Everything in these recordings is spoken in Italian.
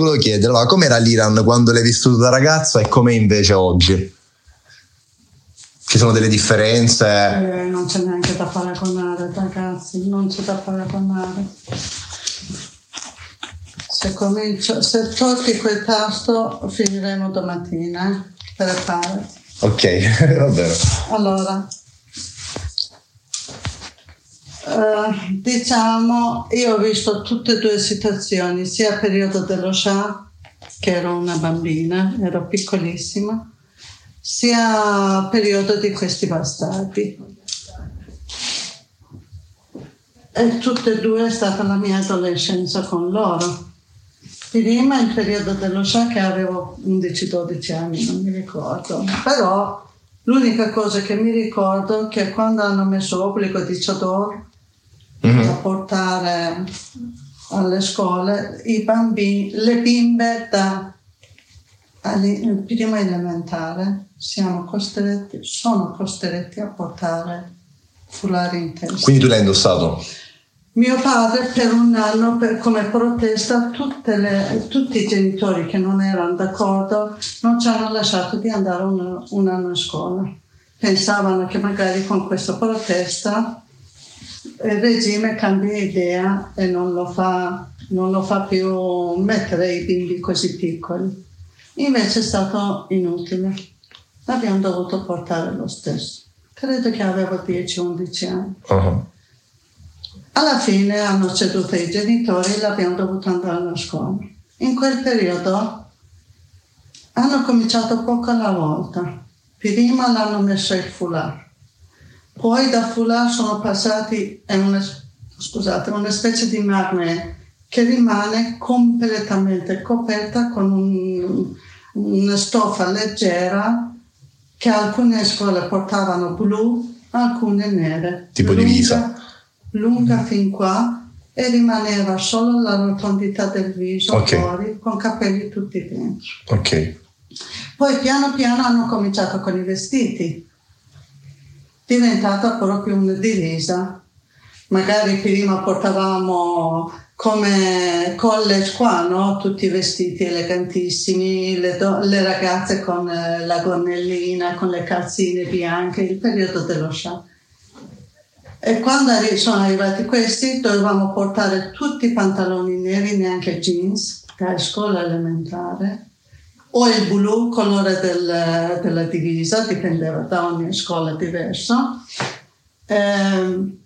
volevo chiedere, ma com'era l'Iran quando l'hai vissuto da ragazza e com'è invece oggi? Ci sono delle differenze? Eh, non c'è neanche da paragonare, ragazzi, non c'è da paragonare. Se, comincio, se tocchi quel tasto finiremo domattina, eh? Prepara. Ok, va bene. Allora, eh, diciamo, io ho visto tutte e due situazioni, sia periodo dello Shah, che ero una bambina, ero piccolissima, sia periodo di questi bastardi. E tutte e due è stata la mia adolescenza con loro. Prima il periodo dello Shah che avevo 11-12 anni, non mi ricordo, però l'unica cosa che mi ricordo è che quando hanno messo obbligo di Chador mm-hmm. da portare alle scuole i bambini, le bimbe da prima elementare siamo costretti, sono costretti a portare foulard in testa. Quindi tu l'hai indossato? Mio padre per un anno, per, come protesta, le, tutti i genitori che non erano d'accordo non ci hanno lasciato di andare un, un anno a scuola. Pensavano che magari con questa protesta il regime cambia idea e non lo fa, non lo fa più mettere i bimbi così piccoli. Invece è stato inutile. L'abbiamo dovuto portare lo stesso. Credo che avevo 10-11 anni. Uh-huh. Alla fine hanno ceduto i genitori e l'abbiamo dovuto andare alla scuola. In quel periodo hanno cominciato poco alla volta. Prima l'hanno messo il foulard poi da foulard sono passati a una, scusate, una specie di marne che rimane completamente coperta con un, una stoffa leggera che alcune scuole portavano blu, alcune nere. Tipo lunga, divisa. Lunga fin qua e rimaneva solo la rotondità del viso okay. fuori con capelli tutti dentro. Ok. Poi piano piano hanno cominciato con i vestiti diventata proprio una divisa. Magari prima portavamo come college qua, no? tutti vestiti elegantissimi, le, do- le ragazze con eh, la gonnellina, con le calzine bianche, il periodo dello Shah. E quando sono arrivati questi dovevamo portare tutti i pantaloni neri, neanche jeans, da scuola elementare o il blu, colore del, della divisa, dipendeva da ogni scuola diverso. Eh,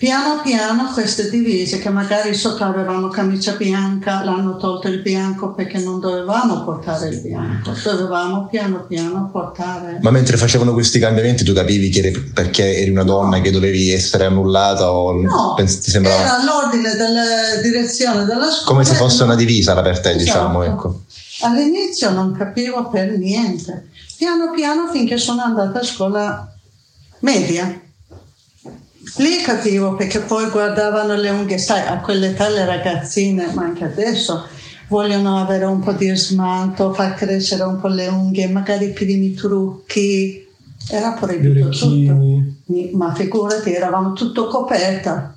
piano piano queste divise che magari sotto avevamo camicia bianca l'hanno tolto il bianco perché non dovevamo portare il bianco dovevamo piano piano portare ma mentre facevano questi cambiamenti tu capivi che eri, perché eri una donna no. che dovevi essere annullata o no pens- ti sembrava... era l'ordine della direzione della scuola come se fosse una divisa per te esatto. diciamo ecco All'inizio non capivo per niente, piano piano finché sono andata a scuola media. Lì capivo perché poi guardavano le unghie, sai, a quell'età le ragazzine, ma anche adesso, vogliono avere un po' di smalto, far crescere un po' le unghie, magari i primi trucchi. Era proibito tutto. Ma figurati, eravamo tutto coperta.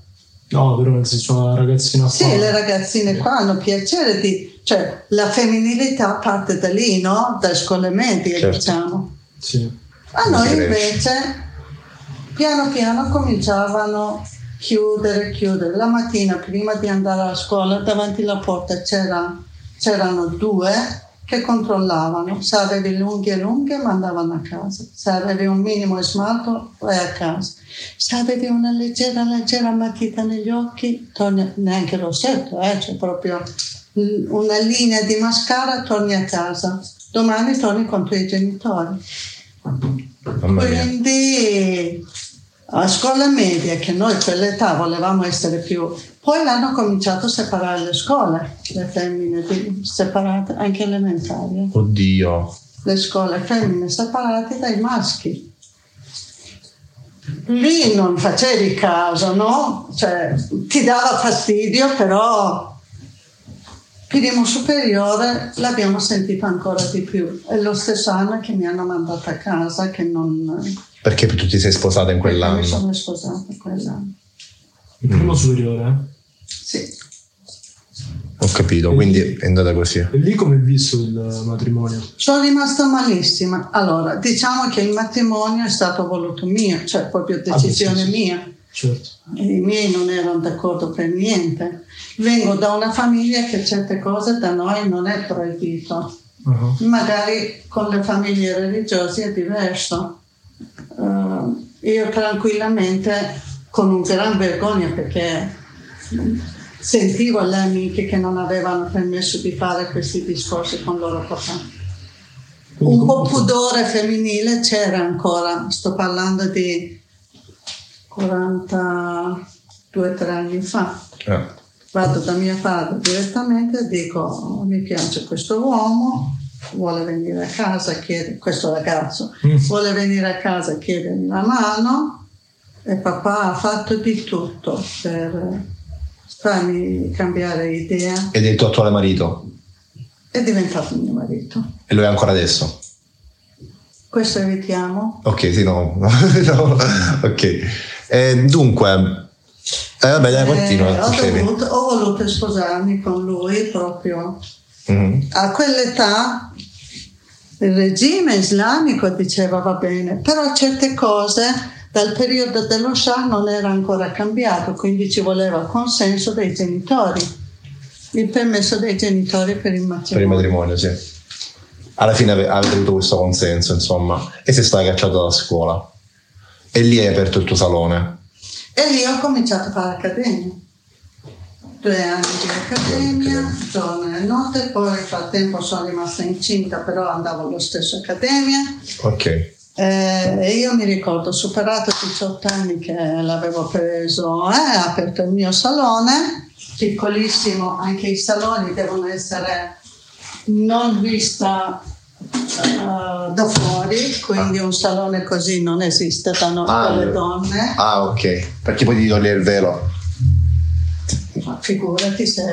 No, però nel senso la ragazzina Sì, le ragazzine qua hanno piacere di cioè la femminilità parte da lì, no? Da scuole medie, certo. diciamo. Sì. A noi invece piano piano cominciavano a chiudere, chiudere. La mattina prima di andare a scuola davanti alla porta c'era, c'erano due che controllavano. Se avevi le unghie lunghe mandavano a casa, se avevi un minimo smalto vai a casa. Se avevi una leggera, leggera matita negli occhi, torni, neanche rossetto, eh, cioè proprio una linea di mascara, torni a casa. Domani torni con i tuoi genitori. Quindi a scuola media, che noi a quell'età volevamo essere più... Poi l'hanno cominciato a separare le scuole, le femmine separate, anche elementari. Oddio. Le scuole femmine separate dai maschi. Lì non facevi caso, no? Cioè, ti dava fastidio, però primo superiore l'abbiamo sentito ancora di più. È lo stesso anno che mi hanno mandato a casa che non... Perché tu ti sei sposata in quell'anno? Mi sono sposata in quell'anno. Il primo superiore? Sì. Ho capito, E quindi lì- è andata così. E lì come è visto il matrimonio? Sono rimasta malissima. Allora, diciamo che il matrimonio è stato voluto mio, cioè proprio decisione sì, sì. mia. Certo. I miei non erano d'accordo per niente. Vengo da una famiglia che certe cose da noi non è proibito. Ah, Magari con le famiglie religiose è diverso. Eh, io tranquillamente, con un gran vergogna, perché sentivo le amiche che non avevano permesso di fare questi discorsi con loro papà. Un po' pudore femminile c'era ancora, sto parlando di 42-3 anni fa. Eh, Vado da mio padre direttamente e dico "Oh, mi piace questo uomo, vuole venire a casa, chiede, questo ragazzo Mm. vuole venire a casa, chiedermi la mano e papà ha fatto di tutto per farmi cambiare idea. Ed è il tuo attuale marito? È diventato mio marito. E lo è ancora adesso? Questo evitiamo. Ok, sì, no. no. ok. Eh, dunque, eh, vabbè, dai, continua. Eh, ho, dovuto- ho voluto sposarmi con lui proprio Mhm. a quell'età il regime islamico diceva va bene, però certe cose dal periodo dello Shah non era ancora cambiato, quindi ci voleva il consenso dei genitori, il permesso dei genitori per il Per il matrimonio. matrimonio, sì. Alla fine ave- avete avuto questo consenso, insomma, e sei stata cacciata dalla scuola. E lì hai aperto il tuo salone. E lì ho cominciato a fare accademia. Due anni di accademia, giorno e notte, poi nel frattempo sono rimasta incinta, però andavo allo stesso accademia. Ok. Eh, e io mi ricordo, superato 18 anni che l'avevo preso, eh, aperto il mio salone, piccolissimo, anche i saloni devono essere non vista eh, da fuori, quindi un salone così non esiste da noi Ah, le io- donne. Ah, ok. Perché poi ti togliere il velo. Ma figurati se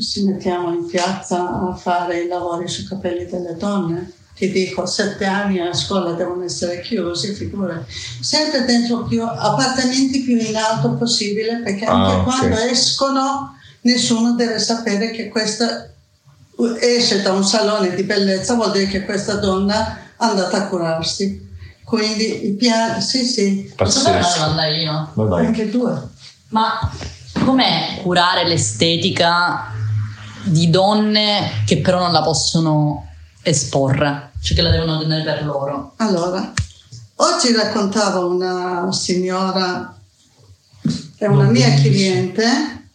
ci mettiamo in piazza a fare i lavori sui capelli delle donne. Ti dico, sette anni a scuola devono essere chiusi, figurati. Sempre dentro più appartamenti più in alto possibile, perché Ah, anche ok. quando escono nessuno deve sapere che questa esce da un salone di bellezza, vuol dire che questa donna è andata a curarsi. Quindi il piano, sì, sì, Posso fare una domanda io? Vai. anche due. Ma com'è curare l'estetica di donne che però non la possono esporre? Cioè che la devono tenere per loro? Allora, oggi raccontava una signora, è una Non mia cliente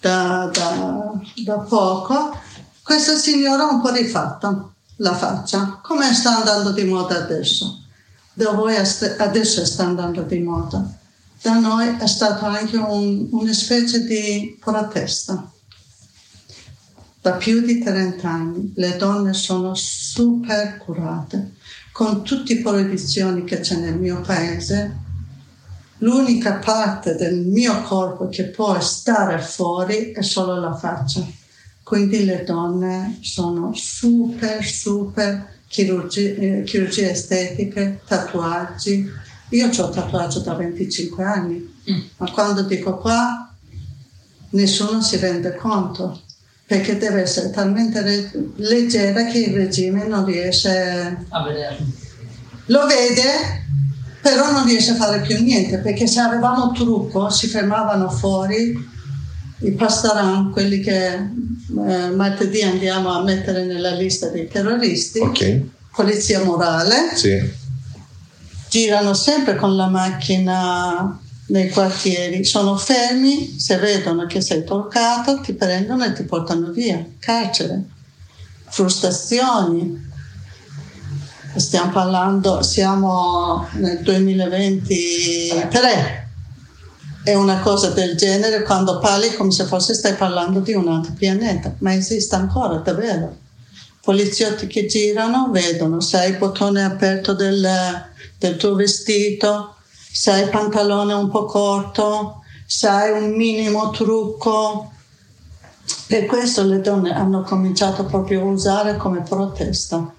da, da- da poco, questa signora ha un po' rifatta la faccia, come sta andando di moda adesso. Da voi adesso sta andando di moda. Da noi è stato anche un- una specie di protesta da più di 30 anni le donne sono super curate. Con tutte le proibizioni che c'è nel mio paese, l'unica parte del mio corpo che può stare fuori è solo la faccia. Quindi le donne sono super, super chirurgie, eh, chirurgie estetiche, tatuaggi. Io ho tatuaggio da 25 anni, Mm. ma quando dico qua nessuno si rende conto perché deve essere talmente re- leggera che il regime non riesce, A vederlo. lo vede, però non riesce a fare più niente, perché se avevamo trucco si fermavano fuori i pastaran, quelli che eh, martedì andiamo a mettere nella lista dei terroristi, Ok. polizia morale, Sì. girano sempre con la macchina nei quartieri, sono fermi, se vedono che sei toccato ti prendono e ti portano via, carcere, frustrazioni. Stiamo parlando, siamo nel 2023. È una cosa del genere quando parli come se fosse stai parlando di un altro pianeta, ma esiste ancora, davvero. Poliziotti che girano, vedono se hai il bottone aperto del, del tuo vestito, se hai il pantalone un po' corto, se hai un minimo trucco. Per questo le donne hanno cominciato proprio a usare come protesta.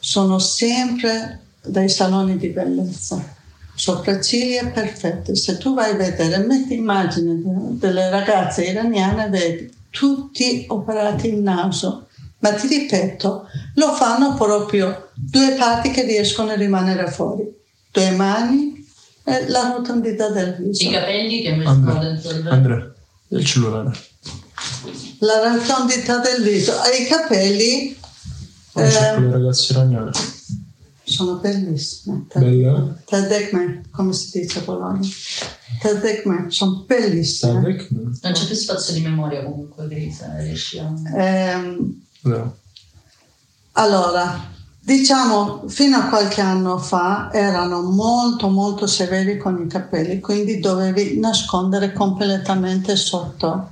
Sono sempre dei saloni di bellezza, sopracciglia perfette. Se tu vai a vedere, metti immagini de- delle ragazze iraniane, vedi tutti operati il naso. Ma ti ripeto, lo fanno proprio due parti che riescono a rimanere fuori, due mani e la rotondità del viso. I capelli che mettono dentro il Andrea, il cellulare. La rotondità del viso e i capelli c'è Eh. quelle ragazze ragnate. Sono bellissime. Bella. Tadekme, come si dice a Bologna? Tadekme, sono bellissime. Sadek? Non c'è più spazio di memoria comunque, Grisa, riesci a... Ehm, No. allora, diciamo, fino a qualche anno fa erano molto molto severi con i capelli, quindi dovevi nascondere completamente sotto.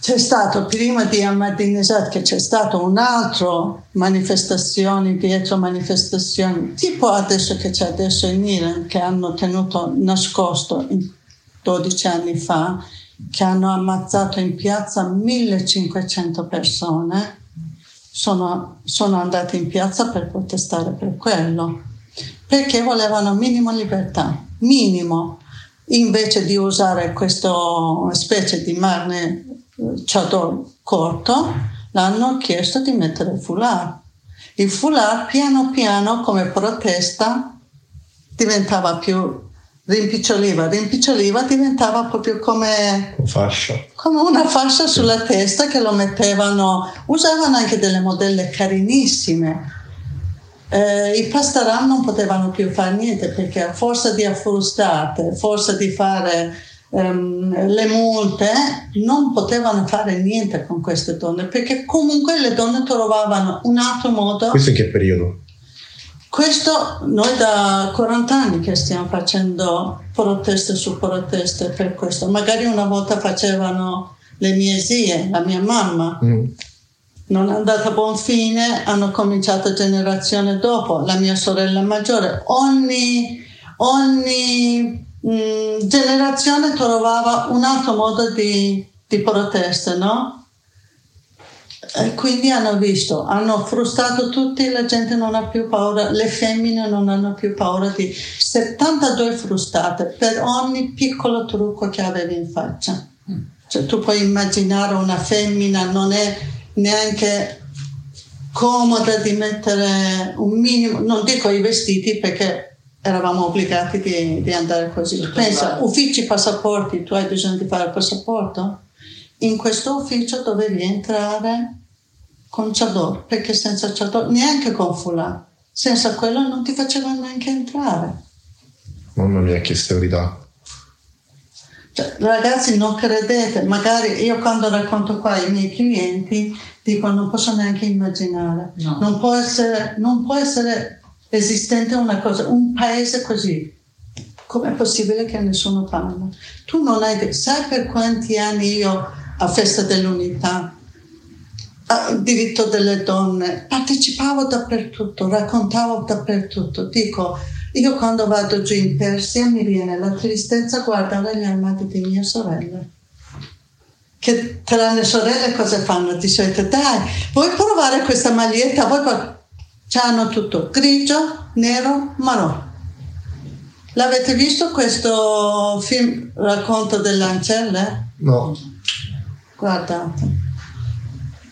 C'è stato prima di Ahmadinejad che c'è stato un altro manifestazioni dietro manifestazioni, tipo adesso che c'è adesso in Iran che hanno tenuto nascosto in 12 anni fa, che hanno ammazzato in piazza 1500 persone, sono, sono andate in piazza per protestare per quello, perché volevano minimo libertà, minimo, invece di usare questa specie di marne chador corto, l'hanno chiesto di mettere il foulard. Il foulard piano piano come protesta diventava più rimpiccioliva, rimpiccioliva diventava proprio come Fascia. come una fascia sulla testa che lo mettevano, usavano anche delle modelle carinissime. Eh, I pastaram non potevano più fare niente perché a forza di affrustate, a forza di fare ehm, le multe, non potevano fare niente con queste donne perché comunque le donne trovavano un altro modo. Questo in che periodo? Questo noi da 40 anni che stiamo facendo proteste su proteste per questo. Magari una volta facevano le mie zie, la mia mamma, Mm. non è andata a buon fine, hanno cominciato generazione dopo, la mia sorella maggiore. Ogni, ogni mm, generazione trovava un altro modo di, di proteste, no? E quindi hanno visto, hanno frustrato tutti, la gente non ha più paura, le femmine non hanno più paura di 72 frustate per ogni piccolo trucco che avevi in faccia. Cioè, tu puoi immaginare una femmina non è neanche comoda di mettere un minimo, non dico i vestiti perché eravamo obbligati di, di andare così. Tutto Pensa, uffici passaporti, tu hai bisogno di fare il passaporto? In questo ufficio dovevi entrare con chador, perché senza chador, neanche con foulard, senza quello non ti facevano neanche entrare. Mamma mia, che severità. Cioè, ragazzi, non credete, magari io quando racconto qua ai miei clienti dico non posso neanche immaginare, No. non, può essere, non può essere esistente una cosa, un paese così. Com'è possibile che nessuno parla? Tu non hai, sai per quanti anni io a Festa dell'Unità, a diritto delle donne, partecipavo dappertutto, raccontavo dappertutto. Dico, io quando vado giù in Persia mi viene la tristezza guardare gli armati di mia sorella. Che tra le sorelle cosa fanno? Di solito, dai, vuoi provare questa maglietta? Vuoi qua-" C'hanno tutto, grigio, nero, marrone. L'avete visto questo film Racconto delle ancelle? No. Guardate.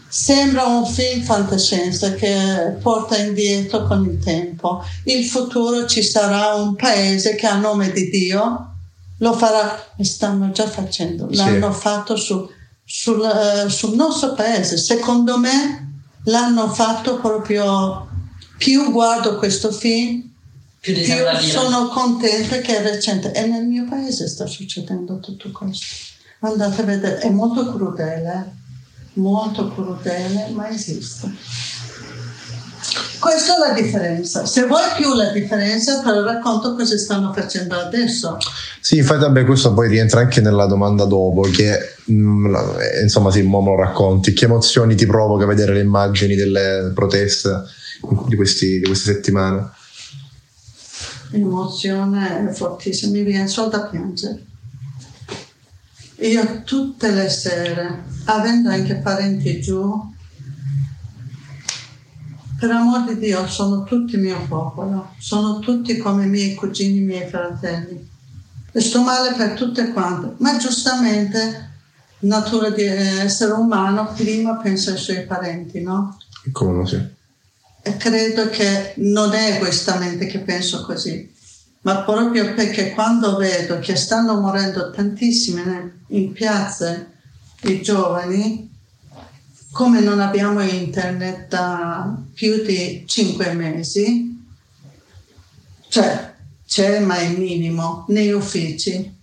Sembra un film fantascienza che porta indietro con il tempo. Il futuro ci sarà un paese che a nome di Dio lo farà, stanno già facendo, Sì. l'hanno fatto su- sul, eh, sul nostro paese. Secondo me l'hanno fatto proprio, più guardo questo film, Più più sono contenta che è recente e nel mio paese sta succedendo tutto questo. Andate a vedere, è molto crudele, eh. molto crudele, ma esiste. Questa è la differenza. Se vuoi più la differenza, te lo racconto cosa stanno facendo adesso. Sì, infatti, vabbè, questo poi rientra anche nella domanda dopo, che mm, la- eh, insomma, sì, mo me lo racconti. Che emozioni ti provoca vedere le immagini delle proteste di, questi- di queste settimane? L'emozione è fortissima, mi viene solo da piangere. Io tutte le sere, avendo anche parenti giù, per amor di Dio, sono tutti mio popolo, sono tutti come i miei cugini, i miei fratelli. E sto male per tutte quante, ma giustamente natura di essere umano, prima pensa ai suoi parenti, no? Come no, sì. Credo che non è egoistamente che penso così, ma proprio perché quando vedo che stanno morendo tantissimi in piazze i giovani, come non abbiamo internet da più di cinque mesi, cioè c'è ma è minimo nei uffici.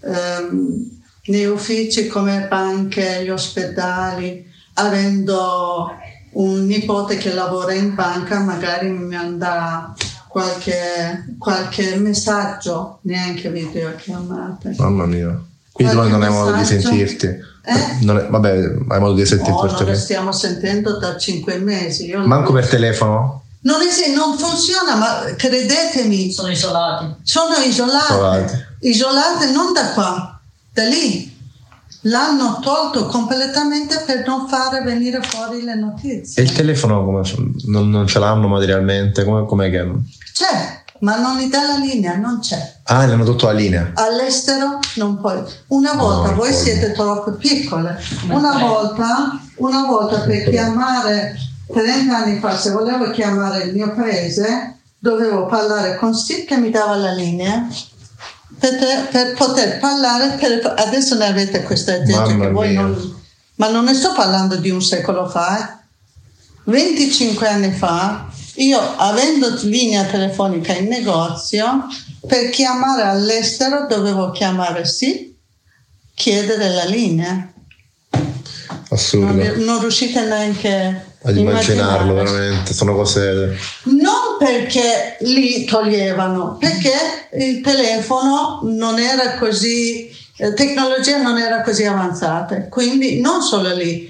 Um, nei uffici come banche, gli ospedali, avendo un nipote che lavora in banca, magari mi manda qualche, qualche messaggio, neanche videochiamate. Mamma mia. Quindi noi non hai modo di sentirti. Eh? Non è- vabbè, hai modo di sentirti No, per non telefono. stiamo sentendo da cinque mesi. Io Manco per telefono? non, es- non funziona, ma credetemi, Sono isolati. sono. Isolati. Isolate non da qua, da lì. L'hanno tolto completamente per non fare venire fuori le E notizie. il telefono come, non, non ce l'hanno materialmente? Come, com'è che... C'è, ma non gli dà la linea, non c'è. Ah, le hanno tolto la linea. All'estero non puoi. Una volta, No, voi poi- siete troppo piccole. Una volta, una volta per chiamare, 30 anni fa, se volevo chiamare il mio paese, dovevo parlare con Steve che mi dava la linea per, per poter parlare. Per, adesso ne avete questa gente Mamma che voi mia. non. Ma non ne sto parlando di un secolo fa, eh. 25 anni fa, io avendo linea telefonica in negozio, per chiamare all'estero dovevo chiamare sì, chiedere la linea. Assurdo. Non, non riuscite neanche Ad immaginarlo, immaginare. veramente. Sono cose... Non perché li toglievano, perché il telefono non era così, la tecnologia non era così avanzata. Quindi non solo lì.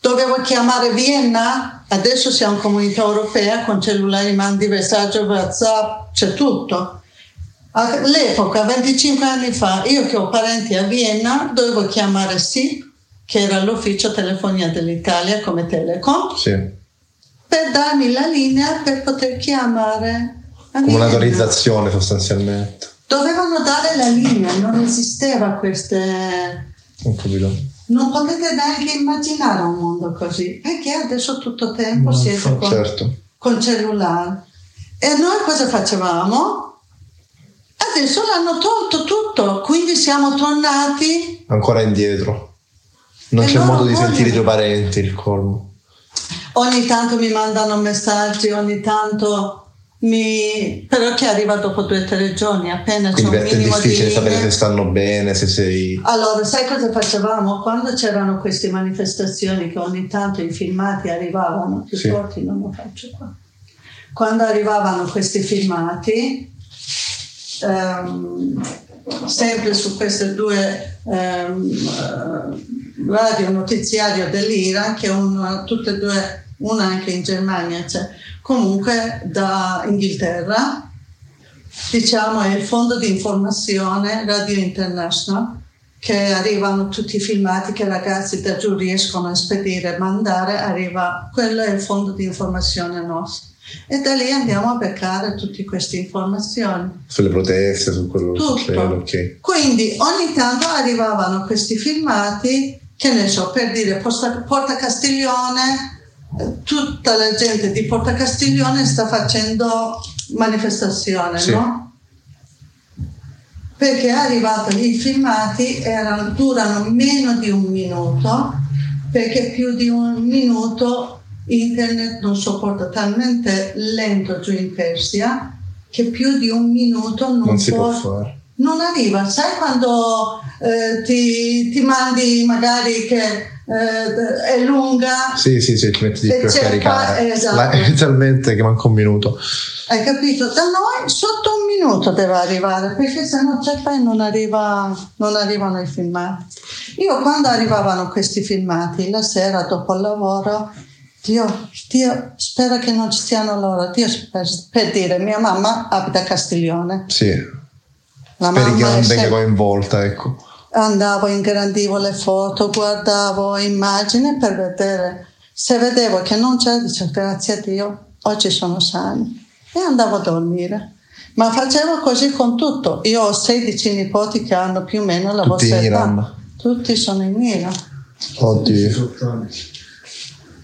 Dovevo chiamare Vienna, adesso siamo comunità europea, con cellulari mandi messaggio, WhatsApp, c'è tutto. All'epoca, 25 anni fa, io che ho parenti a Vienna, dovevo chiamare SIP, che era l'ufficio telefonia dell'Italia come Telecom, Sì. Darmi la linea per poter chiamare. Come un'autorizzazione sostanzialmente. Dovevano dare la linea, non esisteva queste. Ho capito. Non potete neanche immaginare un mondo così, perché adesso tutto tempo No, siete con, Certo. con cellulare. E noi cosa facevamo? Adesso l'hanno tolto tutto, quindi siamo tornati. Ancora indietro. Non E c'è modo di vogliono- sentire i tuoi parenti, il colmo. Ogni tanto mi mandano messaggi, ogni tanto mi. però che arriva dopo due o tre giorni, appena c'è Quindi un per te è minimo di difficile sapere se stanno bene, se sei... Allora, sai cosa facevamo? Quando c'erano queste manifestazioni che ogni tanto i filmati arrivavano, più Sì. forti non lo faccio qua. Quando arrivavano questi filmati, ehm, sempre su queste due ehm, eh, radio notiziario dell'Iran, che uno, tutte e due, una anche in Germania, c'è, comunque da Inghilterra, diciamo è il fondo di informazione Radio International che arrivano tutti i filmati che i ragazzi da giù riescono a spedire e mandare, arriva, quello è il fondo di informazione nostro. E da lì andiamo a beccare tutte queste informazioni. Sulle proteste, su quello che Tutto. succede, ok. Quindi ogni tanto arrivavano questi filmati, che ne so, per dire Porta, Porta Castiglione, tutta la gente di Porta Castiglione sta facendo manifestazione, Sì. no? Perché è arrivato i filmati, erano, durano meno di un minuto, perché più di un minuto internet non sopporta talmente lento giù in Persia che più di un minuto non, Non si può può fare. non arriva, sai quando eh, ti, ti mandi magari che eh, è lunga, Sì, sì, sì, ti metti di più a caricare. qua- esatto. La- inizialmente che manca un minuto. hai capito? Da noi sotto un minuto deve arrivare, perché se non c'è poi non, arriva, non arrivano i filmati. Io quando arrivavano questi filmati, la sera dopo il lavoro, Dio, Dio spero che non ci siano loro, Dio per, per dire mia mamma abita a Castiglione. Sì. La Speri che non è venga sempre- coinvolta, ecco. Andavo, ingrandivo le foto, guardavo immagini per vedere. Se vedevo che non c'era, dicevo grazie a Dio, oggi sono sani. E andavo a dormire. Ma facevo così con tutto. Io ho 16 nipoti che hanno più o meno la Tutti vostra in età. Iran. Tutti sono in Iran. Oddio.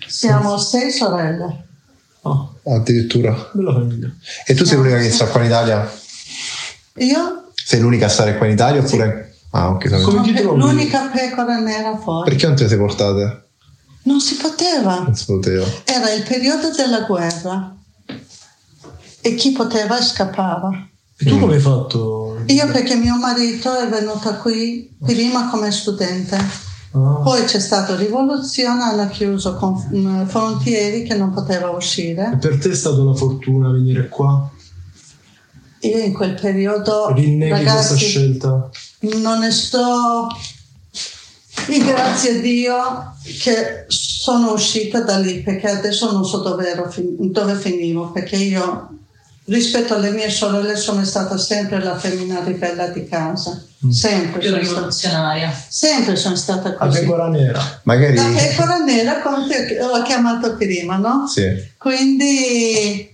Siamo sei sorelle. Ah, addirittura. E tu sei l'unica che sta qua in Italia? Io Sei l'unica a stare qua in Italia oppure... Ah, ok, Come trovi? l'unica pecora nera fuori. Perché non te le sei portate? Non si poteva. Non si poteva. Era il periodo della guerra e chi poteva scappava. E tu come hai fatto? Io perché mio marito è venuto qui prima come studente, Ah, poi c'è stata rivoluzione, hanno chiuso con mm, frontieri che non poteva e uscire. per te è stata una fortuna venire qua? Io in quel periodo, Rinneghi questa ragazzi, scelta? Non ne sto... Ringrazio Dio che sono uscita da lì perché adesso non so dove, ero dove finivo perché io rispetto alle mie sorelle sono stata sempre la femmina ribella di casa sempre Più stata, rivoluzionaria. sempre sono stata La così pecora nera. Magari... la pecora nera come ho chiamato prima no? Sì. Quindi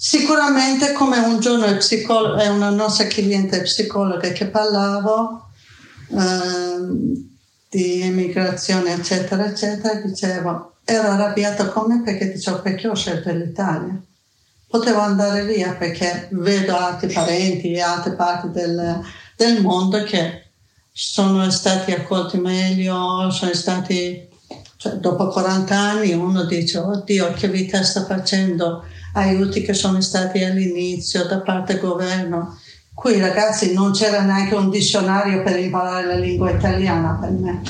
sicuramente come un giorno il psicologo, è una nostra cliente psicologa che parlavo ehm, di emigrazione eccetera eccetera, dicevo, ero arrabbiata con me perché dicevo perché ho scelto l'Italia. Potevo andare via perché vedo altri parenti e altre parti del, del mondo che sono stati accolti meglio, sono stati cioè, dopo 40 anni uno dice, oddio, che vita sta facendo, aiuti che sono stati all'inizio da parte del governo. Qui ragazzi non c'era neanche un dizionario per imparare la lingua italiana per me.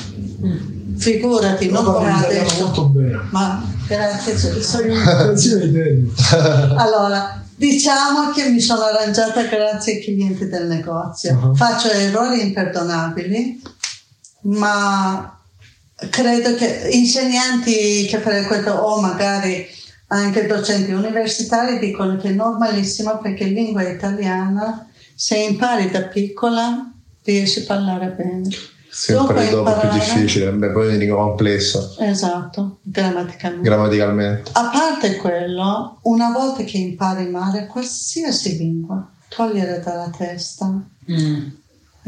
Figurati, non come adesso. molto bene. Ma grazie, sono un allora, diciamo che mi sono arrangiata grazie ai clienti del negozio. Uh-huh. Faccio errori imperdonabili, ma credo che insegnanti che frequento o magari anche docenti universitari dicono che è normalissimo perché lingua italiana, se impari da piccola, riesci a parlare bene. Sempre Dopo dopo più difficile, poi diventa complessa Esatto, grammaticalmente. grammaticalmente. A parte quello, una volta che impari male qualsiasi lingua, togliere dalla testa Mm.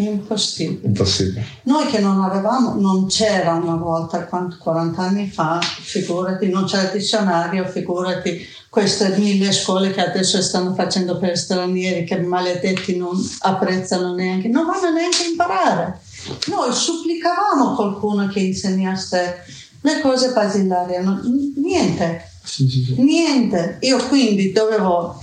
Impossibile. Impossibile. Noi che non avevamo, non c'era una volta, quant- 40 anni fa, figurati, non c'era il dizionario, figurati queste mille scuole che adesso stanno facendo per stranieri che maledetti non apprezzano neanche, non vanno neanche a imparare. Noi supplicavamo qualcuno che insegnasse le cose basilari, niente. Sì, sì, sì. Niente, io quindi dovevo,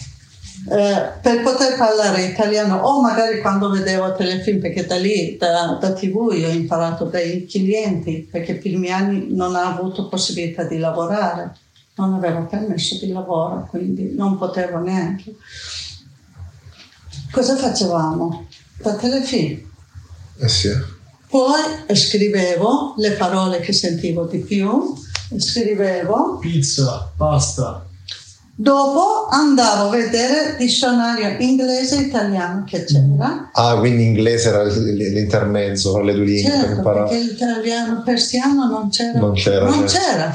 eh, per poter parlare italiano, o magari quando vedevo telefilm, perché da lì, da, da tv, io ho imparato dai clienti, perché i primi anni non ho avuto possibilità di lavorare, non avevo permesso di lavoro, quindi non potevo neanche. Cosa facevamo? Da telefilm. Eh sì. Poi scrivevo le parole che sentivo di più, scrivevo Pizza, pasta. Dopo andavo a vedere il dizionario inglese e italiano che c'era. Ah, quindi inglese era l'intermezzo tra le due lingue per Certo, imparare. perché l'italiano persiano non c'era. Non c'era, Non certo. c'era.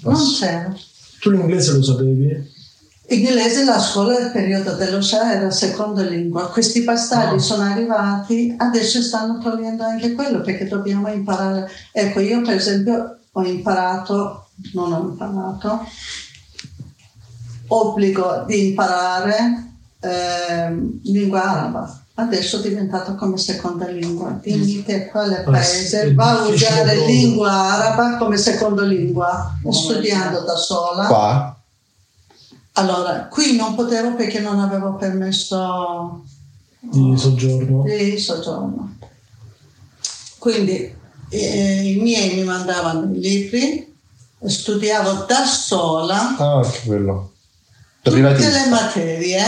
Non c'era. Tu l'inglese lo sapevi? Inglese la scuola del periodo dello Shah era seconda lingua. Questi bastardi Ah. sono arrivati, adesso stanno togliendo anche quello perché dobbiamo imparare. Ecco, io per esempio ho imparato, non ho imparato, obbligo di imparare ehm, lingua araba. Adesso è diventato come seconda lingua. Dimmi te quale Ah, paese va a usare lingua araba come seconda lingua, studiando da sola. Qua? Allora, qui non potevo perché non avevo permesso Di soggiorno? di soggiorno. Quindi eh, i miei mi mandavano i libri, studiavo da sola Ah, che quello. Tutte le materie,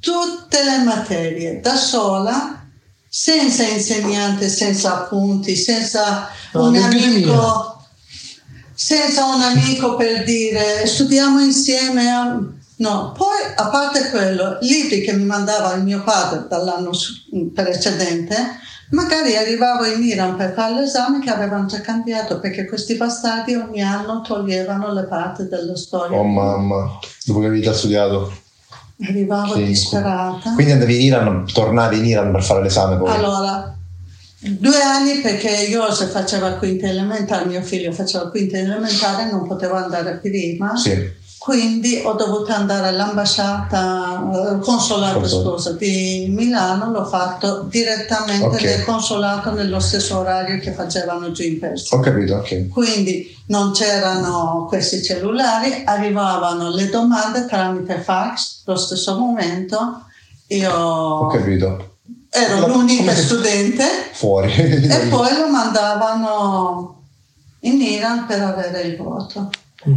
tutte le materie, da sola, senza insegnante, senza appunti, senza No, un amico, senza un amico per dire studiamo insieme. a-" No, poi a parte quello, libri che mi mandava il mio padre dall'anno precedente, magari arrivavo in Iran per fare l'esame che avevano già cambiato perché questi bastardi ogni anno toglievano le parti della storia. Oh mamma, dopo che avevi già studiato. Arrivavo Sì. disperata. Quindi andavi in Iran, tornavi in Iran per fare l'esame poi. Allora, Due anni perché Jose faceva quinta elementare, mio figlio faceva quinta elementare, non potevo andare prima. Sì. Quindi ho dovuto andare all'ambasciata, al consolato Consolato. scusa, di Milano, l'ho fatto direttamente Ok. nel consolato nello stesso orario che facevano giù in Persia. Ho capito, ok. Quindi non c'erano questi cellulari, arrivavano le domande tramite fax lo stesso momento. Io Ho capito. ero Ma l'unica studente Fuori. e poi lo mandavano in Iran per avere il voto.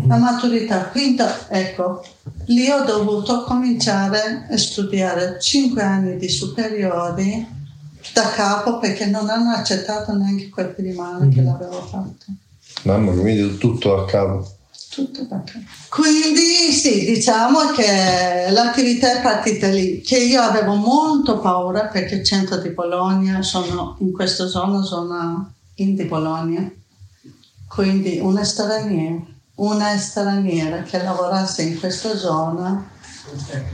La maturità quinta, ecco, lì ho dovuto cominciare a studiare 5 anni di superiori da capo perché non hanno accettato neanche quel primo anno che l'avevo fatto. Mamma mia, quindi tutto a capo. Tutto da capo. Quindi sì, diciamo che l'attività è partita lì, che io avevo molto paura perché il centro di Bologna, sono in questa zona, zona in di Bologna, quindi una straniera, una straniera che lavorasse in questa zona,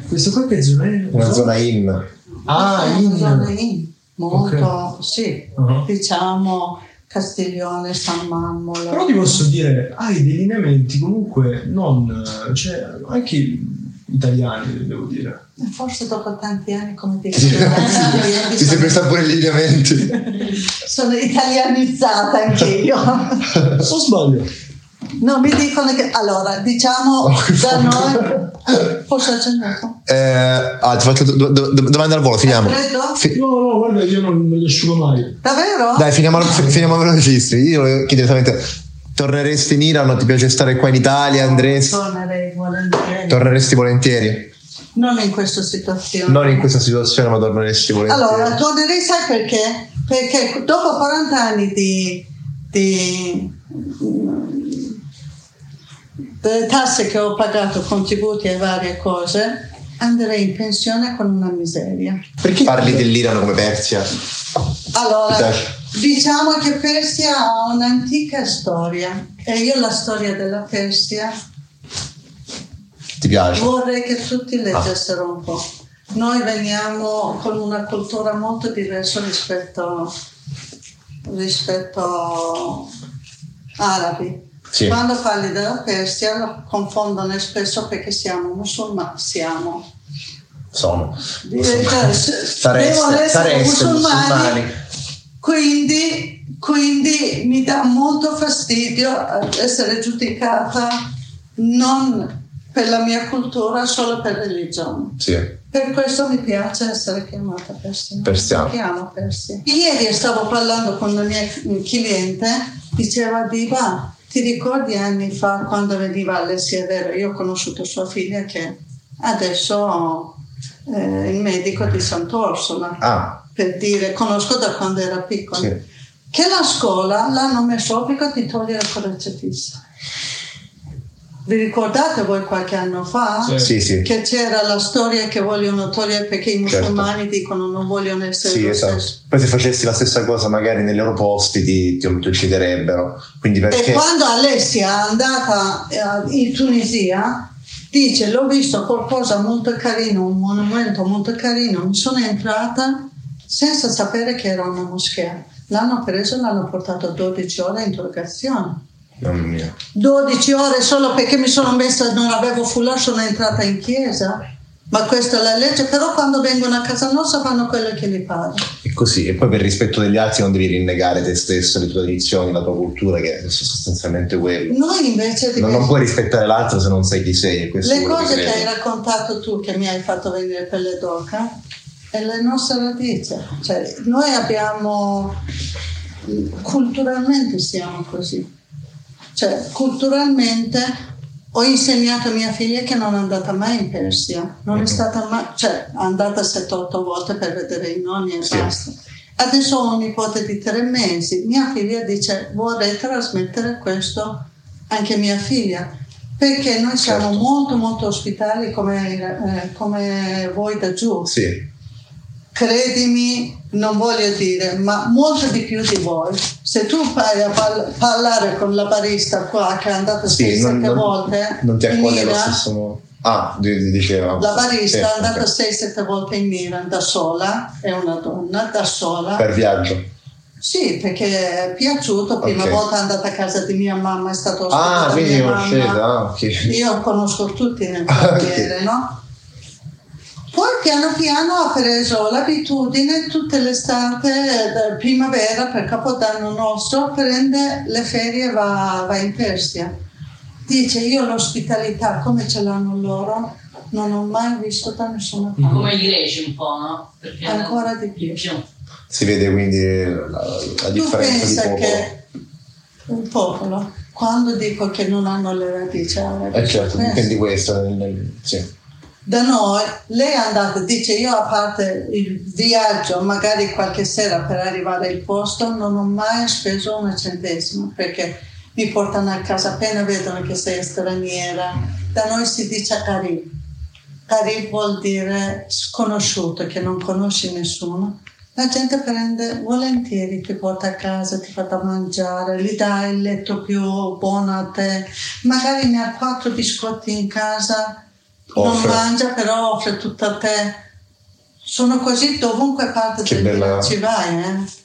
Questo qua che zona è? Una zona in. Ah, una in. zona in, molto, sì, Ah. diciamo Castiglione, San Mammolo. Però ti posso dire, hai dei lineamenti comunque non... cioè anche italiani, devo dire. Forse dopo tanti anni, come Ti io, sei presa pure i lineamenti. sono italianizzata anche io. O sbaglio? No, mi dicono che allora, diciamo da noi forse ho accennato. Eh, ah, ti faccio do- do- do- domanda al volo, finiamo. Fi- No, no, guarda, io non, non li asciugo mai. Davvero? dai, finiamo, fi- finiamo velocissimi. Io volevo chiedere direttamente, torneresti in Iran? Ti piace stare qua in Italia? Andresti? Tornerei volentieri. Torneresti volentieri? non in questa situazione. Non in questa situazione, ma torneresti volentieri. Allora, tornerei, sai perché? Perché dopo 40 anni di, di delle tasse che ho pagato, contributi e varie cose, andrei in pensione con una miseria. Perché parli dell'Iran come Persia? Allora, diciamo che Persia ha un'antica storia e io la storia della Persia Ti piace? vorrei che tutti leggessero un po'. Noi veniamo con una cultura molto diversa rispetto, rispetto arabi. Sì. Quando parli della Persia lo confondono spesso perché siamo musulmani, siamo Sono. Sareste, Sareste, sareste musulmani. Quindi, quindi mi dà molto fastidio essere giudicata non per la mia cultura, solo per religione. Sì. Per questo mi piace essere chiamata Persia. Persiana. Mi chiamo Persia. Ieri stavo parlando con una mia cliente, diceva Diva, ti ricordi anni fa quando veniva vero, io ho conosciuto sua figlia che adesso è il medico di Sant'Orsola, Ah, per dire, conosco da quando era piccola, sì. che la scuola l'hanno messo obbligo di togliere il corretto fissa. Vi ricordate voi qualche anno fa? Sì. Sì. Che c'era la storia che vogliono togliere perché i Certo. musulmani dicono non vogliono essere Sì, lo esatto. stesso. Poi se facessi la stessa cosa magari nei loro posti ti, ti, ti ucciderebbero. Quindi E perché... quando Alessia è andata eh, in Tunisia, dice: L'ho visto qualcosa molto carino, un monumento molto carino. Mi sono entrata senza sapere che era una moschea. L'hanno preso e l'hanno portato 12 ore a interrogazione. Mamma mia. 12 ore solo perché mi sono messa, non avevo foulard, sono entrata in chiesa. Ma questa è la legge, però quando vengono a casa nostra fanno quello che gli pare. E così. E poi per rispetto degli altri non devi rinnegare te stesso, le tue tradizioni, la tua cultura, che è sostanzialmente quello. Noi invece Non, non puoi rispettare l'altro se non sai chi sei. Le cose che hai raccontato tu, che mi hai fatto venire pelle d'oca, è la nostra radice. Cioè, noi abbiamo, culturalmente siamo così. Cioè, culturalmente ho insegnato a mia figlia che non è andata mai in Persia, non è Mhm. stata mai, cioè, è andata 7-8 volte per vedere i nonni e Sì. basta. Adesso ho un nipote di tre mesi, mia figlia dice vorrei trasmettere questo anche a mia figlia, perché noi siamo Certo. molto molto ospitali come, eh, come voi da giù. Sì, Credimi, non voglio dire, ma molto di più di voi. Se tu vai a pal- parlare con la barista qua che è andata sì 6-7 non, non- volte non ti in accoglie allo stesso modo. Ah, di- di- diceva. la barista Sì, è andata ok. 6-7 volte in Iran da sola, è una donna da sola. Per viaggio. Sì, perché è piaciuto. Prima Ok. volta è andata a casa di mia mamma, è stato ospite Ah, quindi conoscete, mamma. ah, ok. Io conosco tutti nel Ah, quartiere, no? Poi piano piano ha preso l'abitudine tutte le estate, da primavera per Capodanno nostro, prende le ferie e va, va in Persia. Dice io l'ospitalità come ce l'hanno loro non ho mai visto da nessuna parte. Come i greci un po', no? Perché Ancora di più. Si vede quindi la, la Tu differenza di pensa popolo. che un popolo, quando dico che non hanno le radici arabe, Eh certo, eh, intendi questo. nel- nel- sì. Da noi lei è andata, dice io a parte il viaggio, magari qualche sera per arrivare al posto, non ho mai speso una centesima perché mi portano a casa appena vedono che sei straniera. Da noi si dice Carib. Carib vuol dire sconosciuto, che non conosci nessuno. La gente prende volentieri, ti porta a casa, ti fa da mangiare, gli dà il letto più buono a te. Magari ne ha quattro biscotti in casa, Offre. non mangia, però offre tutto a te. Sono così dovunque parte Che del bella- ci vai, eh.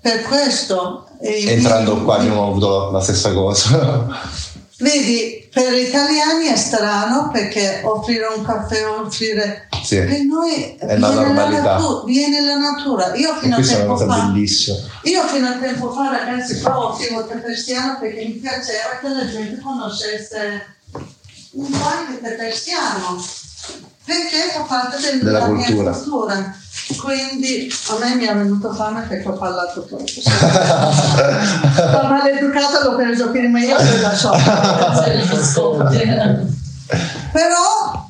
Per questo... eh, Entrando mi- qua abbiamo avuto la, la stessa cosa. Vedi, per gli italiani è strano perché offrire un caffè, offrire... sì. Per noi È la viene, normalità. natu- viene la natura. Io fino a tempo fa... bellissima. Io fino a tempo fa, ragazzi, qua offrivo il persiano perché mi piaceva che la gente conoscesse un tè persiano, perché fa parte del- Della della mia cultura. cultura. Quindi a me mi è venuto fame perché ho parlato troppo. La maleducata l'ho preso prima io e lascio. Però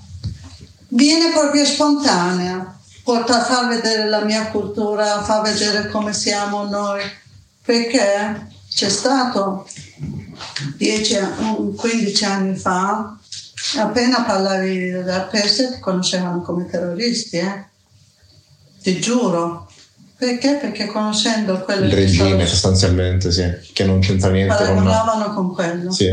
viene proprio spontanea, porta a far vedere la mia cultura, fa vedere come siamo noi, perché c'è stato 10, un- 15 anni fa, appena parlavi del Persia ti conoscevano come terroristi, eh? ti giuro. Perché? Perché conoscendo quello Il regime stavano- sostanzialmente, sì. Che non c'entra niente con... paragonavano con quello. Sì.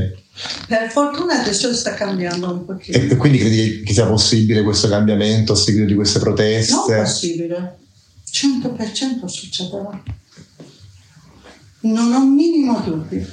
Per fortuna adesso sta cambiando un pochino. E, quindi credi che sia possibile questo cambiamento a seguito di queste Non proteste? possibile. 100% succederà. Non ho minimo dubbi.